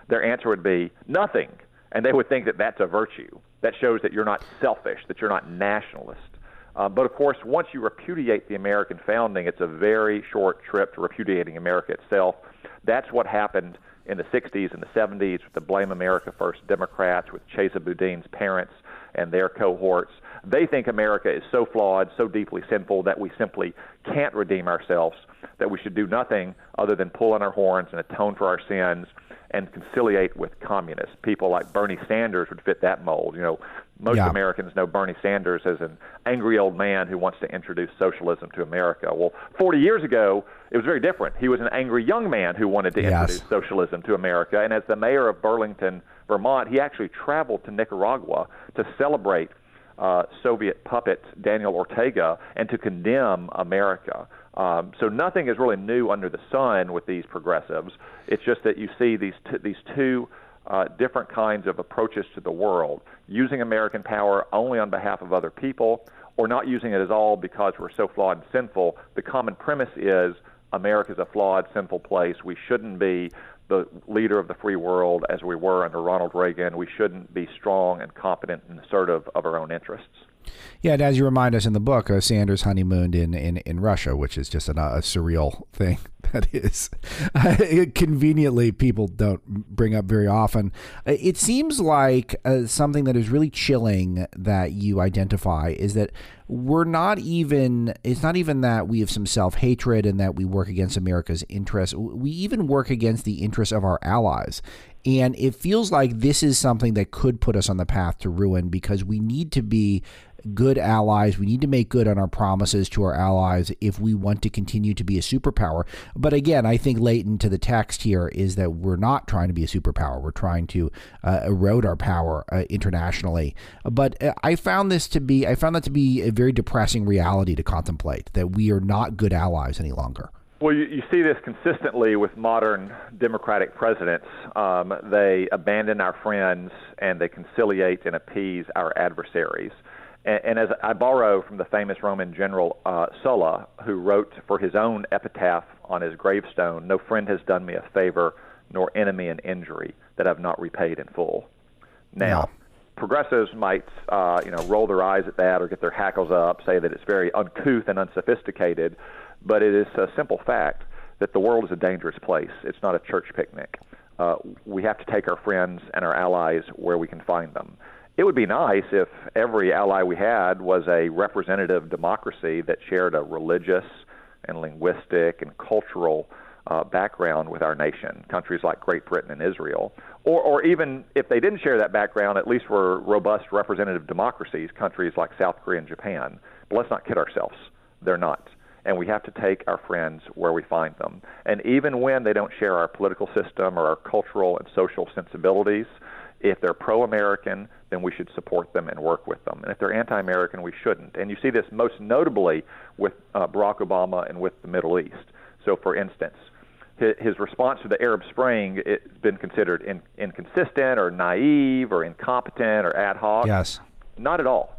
their answer would be nothing. And they would think that that's a virtue. That shows that you're not selfish, that you're not nationalist. Uh, but of course, once you repudiate the American founding, it's a very short trip to repudiating America itself. That's what happened in the 60s and the 70s with the Blame America First Democrats, with Chesa Boudin's parents and their cohorts. They think America is so flawed, so deeply sinful that we simply can't redeem ourselves, that we should do nothing other than pull on our horns and atone for our sins and conciliate with communists. People like Bernie Sanders would fit that mold. You know, Most Yeah. Americans know Bernie Sanders as an angry old man who wants to introduce socialism to America. Well, 40 years ago, it was very different. He was an angry young man who wanted to Yes. introduce socialism to America. And as the mayor of Burlington, Vermont, he actually traveled to Nicaragua to celebrate uh, Soviet puppet Daniel Ortega and to condemn America. Um, so nothing is really new under the sun with these progressives. It's just that you see these t- these two uh, different kinds of approaches to the world, using American power only on behalf of other people, or not using it at all because we're so flawed and sinful. The common premise is America's a flawed, sinful place. We shouldn't be the leader of the free world as we were under Ronald Reagan. We shouldn't be strong and competent and assertive of our own interests. Yeah, and as you remind us in the book, uh, Sanders honeymooned in, in, in Russia, which is just an, a surreal thing that is conveniently people don't bring up very often. Uh, It seems like uh, something that is really chilling that you identify is that we're not even, it's not even that we have some self hatred and that we work against America's interests. We even work against the interests of our allies. And it feels like this is something that could put us on the path to ruin because we need to be good allies. We need to make good on our promises to our allies if we want to continue to be a superpower. But again, I think latent to the text here is that we're not trying to be a superpower. We're trying to uh, erode our power uh, internationally. But uh, I found this to be, I found that to be a very depressing reality to contemplate that we are not good allies any longer. Well, you, you see this consistently with modern Democratic presidents. Um, they abandon our friends and they conciliate and appease our adversaries. And, and as I borrow from the famous Roman general uh, Sulla, who wrote for his own epitaph on his gravestone, "No friend has done me a favor, nor enemy an injury that I've not repaid in full." Now, progressives might, uh, you know, roll their eyes at that or get their hackles up, say that it's very uncouth and unsophisticated, but it is a simple fact that the world is a dangerous place. It's not a church picnic. Uh, we have to take our friends and our allies where we can find them. It would be nice if every ally we had was a representative democracy that shared a religious and linguistic and cultural uh, background with our nation, countries like Great Britain and Israel. Or, or even if they didn't share that background, at least were robust representative democracies, countries like South Korea and Japan. But let's not kid ourselves. They're not. And we have to take our friends where we find them. And even when they don't share our political system or our cultural and social sensibilities, if they're pro American, then we should support them and work with them. And if they're anti American, we shouldn't. And you see this most notably with uh, Barack Obama and with the Middle East. So, for instance, his, his response to the Arab Spring it's been considered in, inconsistent or naive or incompetent or ad hoc. Yes. Not at all.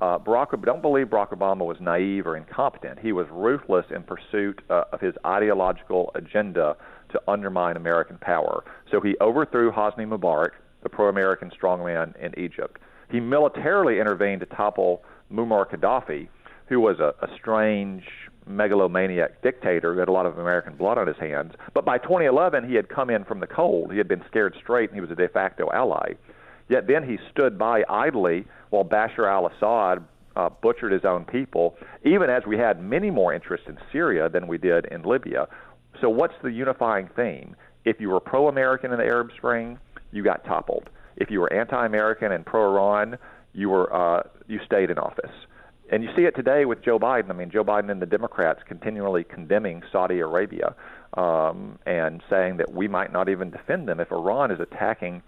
Uh, Barack, don't believe Barack Obama was naive or incompetent. He was ruthless in pursuit uh, of his ideological agenda to undermine American power. So he overthrew Hosni Mubarak, the pro-American strongman in Egypt. He militarily intervened to topple Muammar Gaddafi, who was a, a strange megalomaniac dictator who had a lot of American blood on his hands. But by 2011, he had come in from the cold. He had been scared straight, and he was a de facto ally. Yet then he stood by idly while Bashar al Assad uh, butchered his own people, even as we had many more interests in Syria than we did in Libya. So, what's the unifying theme? If you were pro American in the Arab Spring, you got toppled. If you were anti American and pro Iran, you, were, uh, you stayed in office. And you see it today with Joe Biden. I mean, Joe Biden and the Democrats continually condemning Saudi Arabia um, and saying that we might not even defend them if Iran is attacking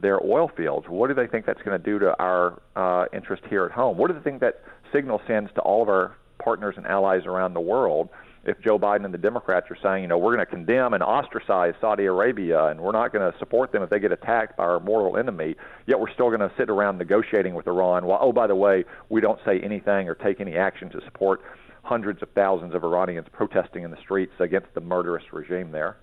their oil fields. What do they think that's going to do to our uh, interest here at home? What do they think that signal sends to all of our partners and allies around the world if Joe Biden and the Democrats are saying, you know, we're going to condemn and ostracize Saudi Arabia and we're not going to support them if they get attacked by our mortal enemy, yet we're still going to sit around negotiating with Iran while, oh, by the way, we don't say anything or take any action to support hundreds of thousands of Iranians protesting in the streets against the murderous regime there.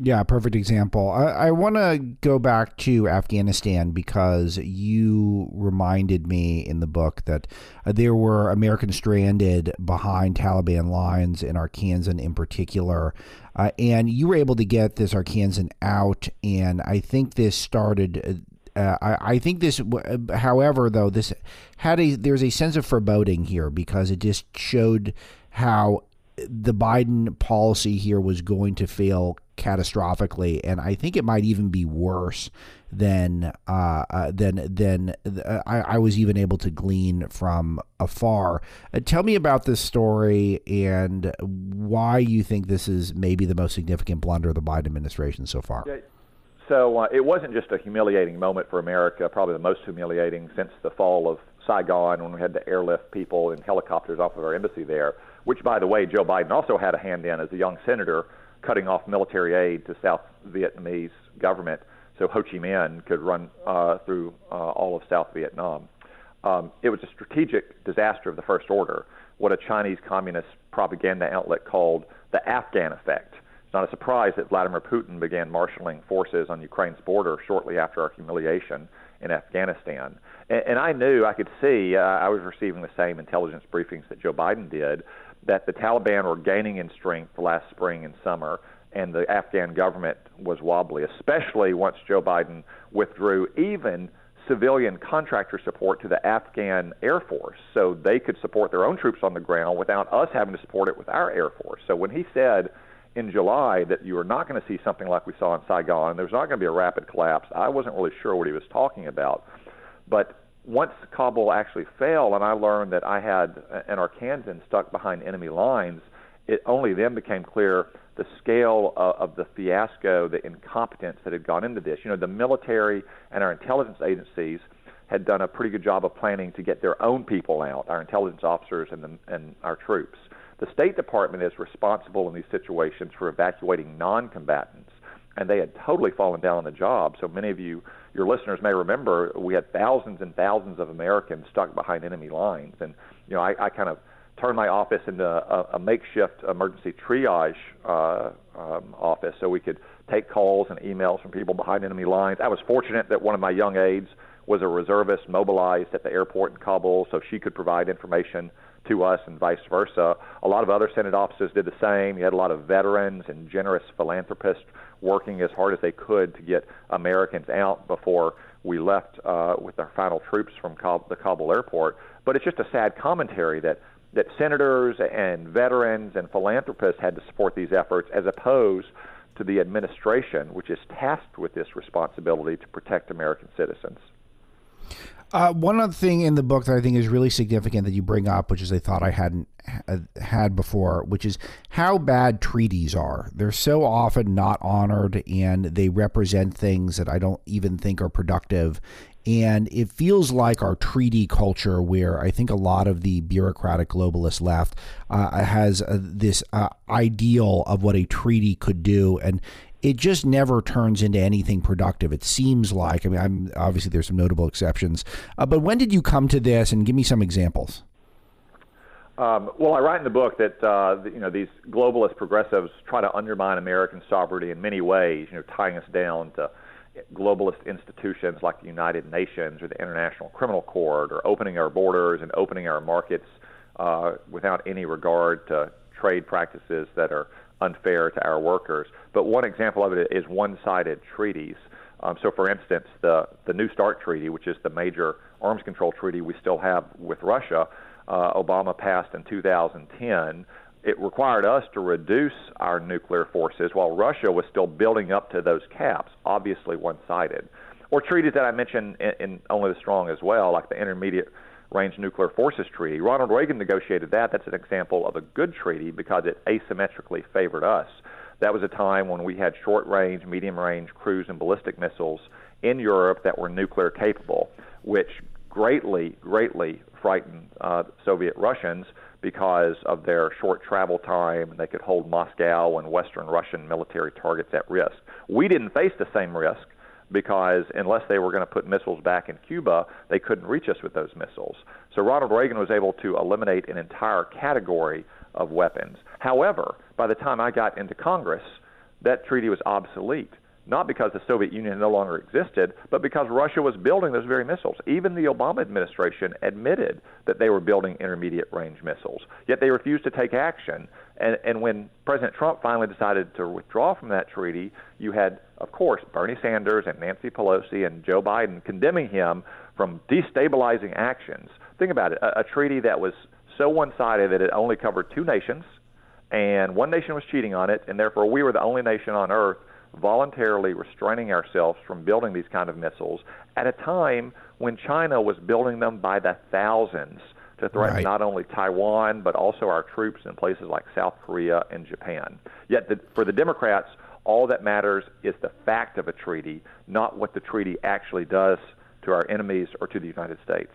Yeah, perfect example. I, I want to go back to Afghanistan because you reminded me in the book that uh, there were Americans stranded behind Taliban lines in Arkansas in particular. Uh, and you were able to get this Arkansan out. And I think this started. Uh, I, I think this, uh, however, though, this had a there's a sense of foreboding here because it just showed how the Biden policy here was going to fail catastrophically, and I think it might even be worse than uh, uh, than than uh, I, I, was even able to glean from afar. Uh, tell me about this story and why you think this is maybe the most significant blunder of the Biden administration so far. So uh, it wasn't just a humiliating moment for America, probably the most humiliating since the fall of Saigon when we had to airlift people in helicopters off of our embassy there, which, by the way, Joe Biden also had a hand in as a young senator cutting off military aid to South Vietnamese government so Ho Chi Minh could run uh, through uh, all of South Vietnam. Um, it was a strategic disaster of the first order, what a Chinese communist propaganda outlet called the Afghan effect. It's not a surprise that Vladimir Putin began marshaling forces on Ukraine's border shortly after our humiliation in Afghanistan. And, and I knew, I could see, uh, I was receiving the same intelligence briefings that Joe Biden did, that the Taliban were gaining in strength last spring and summer, and the Afghan government was wobbly, especially once Joe Biden withdrew even civilian contractor support to the Afghan Air Force so they could support their own troops on the ground without us having to support it with our Air Force. So when he said in July that you are not going to see something like we saw in Saigon, there's not going to be a rapid collapse, I wasn't really sure what he was talking about. But once Kabul actually fell, and I learned that I had an Arkansan stuck behind enemy lines, it only then became clear the scale of, of the fiasco, the incompetence that had gone into this. You know, the military and our intelligence agencies had done a pretty good job of planning to get their own people out, our intelligence officers and, the, and our troops. The State Department is responsible in these situations for evacuating non combatants, and they had totally fallen down on the job. So many of you, your listeners, may remember we had thousands and thousands of Americans stuck behind enemy lines. And, you know, I, I kind of turned my office into a, a makeshift emergency triage uh, um, office so we could take calls and emails from people behind enemy lines. I was fortunate that one of my young aides was a reservist mobilized at the airport in Kabul, so she could provide information to us and vice versa. A lot of other Senate offices did the same. You had a lot of veterans and generous philanthropists working as hard as they could to get Americans out before we left uh, with our final troops from Kabul, the Kabul airport. But it's just a sad commentary that that senators and veterans and philanthropists had to support these efforts as opposed to the administration, which is tasked with this responsibility to protect American citizens. Uh, one other thing in the book that I think is really significant that you bring up, which is I thought I hadn't had before, which is how bad treaties are. They're so often not honored and they represent things that I don't even think are productive. And it feels like our treaty culture, where I think a lot of the bureaucratic globalist left uh, has uh, this uh, ideal of what a treaty could do. And it just never turns into anything productive. It seems like. I mean, I'm, obviously there's some notable exceptions, uh, but when did you come to this? And give me some examples. Um, well, I write in the book that uh, you know these globalist progressives try to undermine American sovereignty in many ways. You know, tying us down to globalist institutions like the United Nations or the International Criminal Court, or opening our borders and opening our markets uh, without any regard to trade practices that are unfair to our workers. But one example of it is one-sided treaties. Um, so, for instance, the the New START treaty, which is the major arms control treaty we still have with Russia, uh, Obama passed in 2010. It required us to reduce our nuclear forces while Russia was still building up to those caps, obviously one-sided. Or treaties that I mentioned in, in Only the Strong as well, like the Intermediate Range Nuclear Forces Treaty. Ronald Reagan negotiated that. That's an example of a good treaty because it asymmetrically favored us. That was a time when we had short range, medium range cruise and ballistic missiles in Europe that were nuclear capable, which greatly, greatly frightened uh, Soviet Russians because of their short travel time and they could hold Moscow and Western Russian military targets at risk. We didn't face the same risk because unless they were going to put missiles back in Cuba, they couldn't reach us with those missiles. So Ronald Reagan was able to eliminate an entire category of weapons. However, by the time I got into Congress, that treaty was obsolete. Not because the Soviet Union no longer existed, but because Russia was building those very missiles. Even the Obama administration admitted that they were building intermediate range missiles, yet they refused to take action. And, and when President Trump finally decided to withdraw from that treaty, you had, of course, Bernie Sanders and Nancy Pelosi and Joe Biden condemning him from destabilizing actions. Think about it a, a treaty that was so one sided that it only covered two nations and one nation was cheating on it, and therefore we were the only nation on earth voluntarily restraining ourselves from building these kind of missiles at a time when China was building them by the thousands to threaten right. not only Taiwan but also our troops in places like South Korea and Japan. Yet the, for the Democrats, all that matters is the fact of a treaty, not what the treaty actually does to our enemies or to the United States.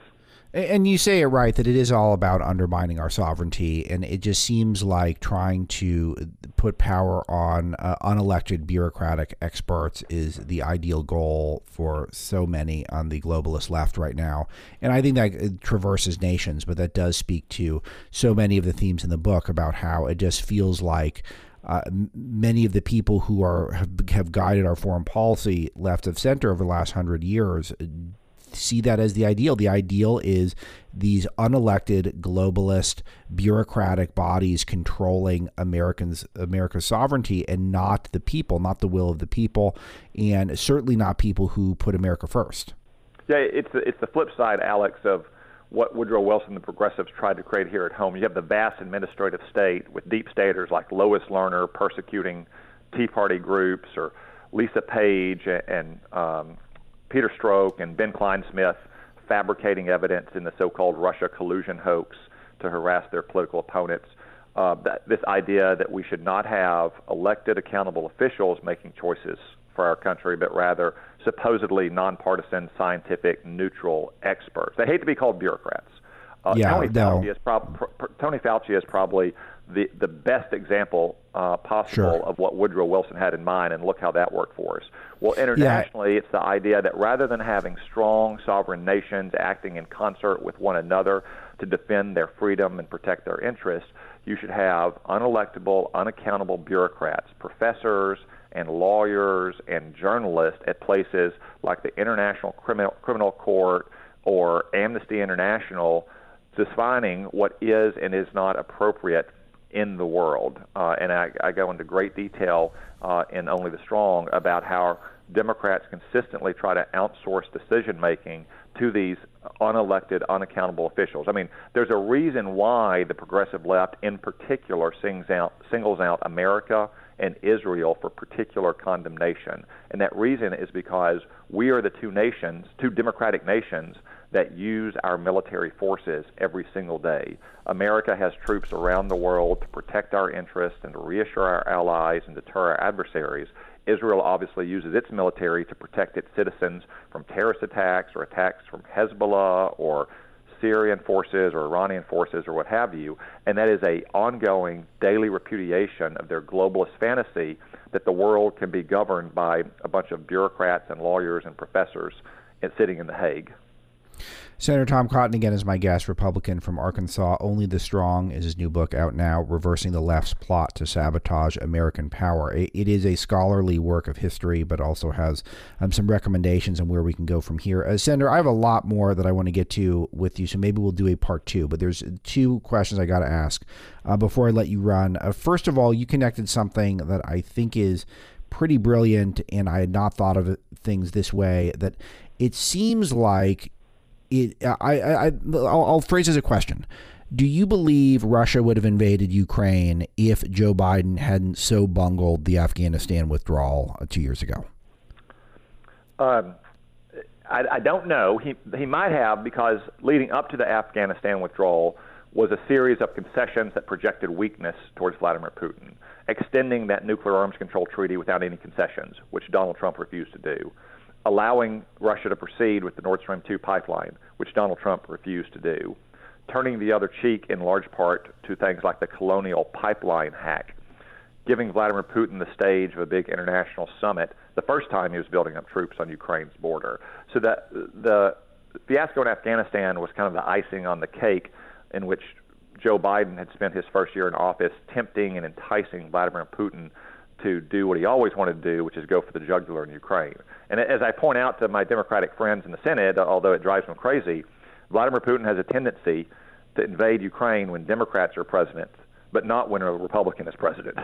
And you say it right that it is all about undermining our sovereignty, and it just seems like trying to put power on uh, unelected bureaucratic experts is the ideal goal for so many on the globalist left right now. And I think that traverses nations, but that does speak to so many of the themes in the book about how it just feels like. Uh, many of the people who are have, have guided our foreign policy left of center over the last hundred years see that as the ideal. The ideal is these unelected globalist bureaucratic bodies controlling Americans America's sovereignty and not the people, not the will of the people, and certainly not people who put America first. Yeah, it's the, it's the flip side, Alex, of what Woodrow Wilson, and the progressives, tried to create here at home. You have the vast administrative state with deep staters like Lois Lerner persecuting Tea Party groups or Lisa Page and um, Peter Strzok and Ben Clinesmith fabricating evidence in the so-called Russia collusion hoax to harass their political opponents. Uh, that, this idea that we should not have elected accountable officials making choices for our country, but rather supposedly nonpartisan, scientific, neutral experts. They hate to be called bureaucrats. Uh, yeah, Tony, no. Fauci prob- pr- Tony Fauci is probably the, the best example uh, possible sure. of what Woodrow Wilson had in mind, and look how that worked for us. Well, internationally, yeah. it's the idea that rather than having strong sovereign nations acting in concert with one another to defend their freedom and protect their interests, you should have unelectable, unaccountable bureaucrats, professors, and lawyers and journalists at places like the International Criminal, Criminal Court or Amnesty International defining what is and is not appropriate in the world. Uh, and I, I, go into great detail uh, in Only the Strong about how Democrats consistently try to outsource decision making to these unelected, unaccountable officials. I mean, there's a reason why the progressive left, in particular, sings out, singles out America and Israel for particular condemnation. And that reason is because we are the two nations, two democratic nations, that use our military forces every single day. America has troops around the world to protect our interests and to reassure our allies and deter our adversaries. Israel obviously uses its military to protect its citizens from terrorist attacks or attacks from Hezbollah or Syrian forces or Iranian forces or what have you, and that is a ongoing daily repudiation of their globalist fantasy that the world can be governed by a bunch of bureaucrats and lawyers and professors sitting in The Hague. Senator Tom Cotton again is my guest, Republican from Arkansas. Only the Strong is his new book out now, Reversing the Left's Plot to Sabotage American Power. it is a scholarly work of history, but also has um, some recommendations on where we can go from here. Uh, Senator, I have a lot more that I want to get to with you, so maybe we'll do a part two, but there's two questions I got to ask uh, before I let you run. Uh, first of all, you connected something that I think is pretty brilliant, and I had not thought of things this way, that it seems like it, I, I, I'll, I'll phrase as a question. Do you believe Russia would have invaded Ukraine if Joe Biden hadn't so bungled the Afghanistan withdrawal uh, two years ago? Um, I, I don't know. He he might have because leading up to the Afghanistan withdrawal was a series of concessions that projected weakness towards Vladimir Putin, extending that nuclear arms control treaty without any concessions, which Donald Trump refused to do allowing Russia to proceed with the Nord Stream 2 pipeline, which Donald Trump refused to do, turning the other cheek in large part to things like the colonial pipeline hack, giving Vladimir Putin the stage of a big international summit the first time he was building up troops on Ukraine's border. So that the fiasco in Afghanistan was kind of the icing on the cake in which Joe Biden had spent his first year in office tempting and enticing Vladimir Putin to do what he always wanted to do, which is go for the jugular in Ukraine. And as I point out to my Democratic friends in the Senate, although it drives them crazy, Vladimir Putin has a tendency to invade Ukraine when Democrats are president, but not when a Republican is president.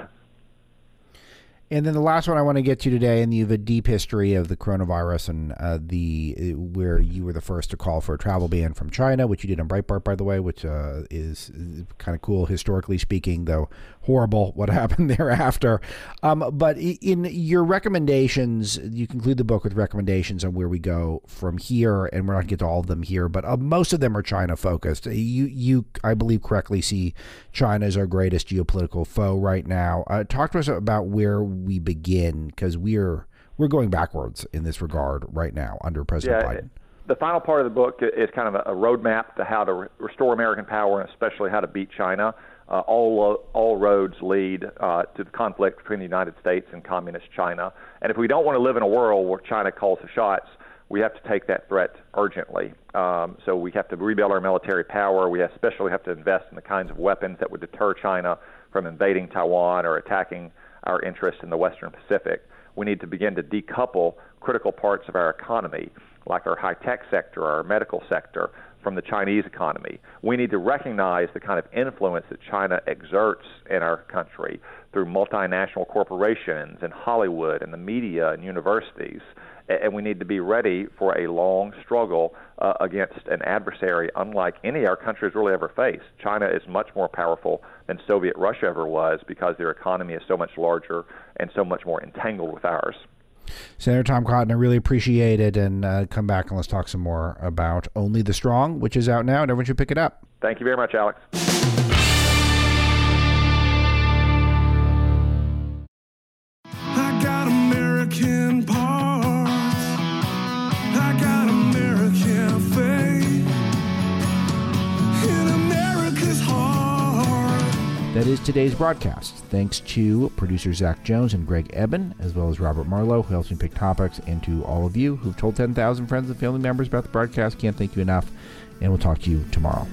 And then the last one I want to get to today, and you have a deep history of the coronavirus and uh, the where you were the first to call for a travel ban from China, which you did on Breitbart, by the way, which uh, is, is kind of cool historically speaking, though horrible what happened thereafter. Um, but in your recommendations, you conclude the book with recommendations on where we go from here, and we're not going to get to all of them here, but uh, most of them are China focused. You, you, I believe, correctly see China as our greatest geopolitical foe right now. Uh, talk to us about where we begin because we're we're going backwards in this regard right now under President yeah, Biden. The final part of the book is kind of a roadmap to how to restore American power and especially how to beat China. Uh, all all roads lead uh, to the conflict between the United States and communist China. And if we don't want to live in a world where China calls the shots, we have to take that threat urgently. Um, so we have to rebuild our military power. We especially have to invest in the kinds of weapons that would deter China from invading Taiwan or attacking our interests in the Western Pacific. We need to begin to decouple critical parts of our economy, like our high tech sector, our medical sector, from the Chinese economy. We need to recognize the kind of influence that China exerts in our country through multinational corporations and Hollywood and the media and universities. And we need to be ready for a long struggle uh, against an adversary unlike any our country has really ever faced. China is much more powerful than Soviet Russia ever was because their economy is so much larger and so much more entangled with ours. Senator Tom Cotton, I really appreciate it. And uh, come back and let's talk some more about Only the Strong, which is out now, and everyone should pick it up. Thank you very much, Alex. Is today's broadcast. Thanks to producer Zach Jones and Greg Eben, as well as Robert Marlowe, who helps me pick topics, and to all of you who've told 10,000 friends and family members about the broadcast. Can't thank you enough, and we'll talk to you tomorrow.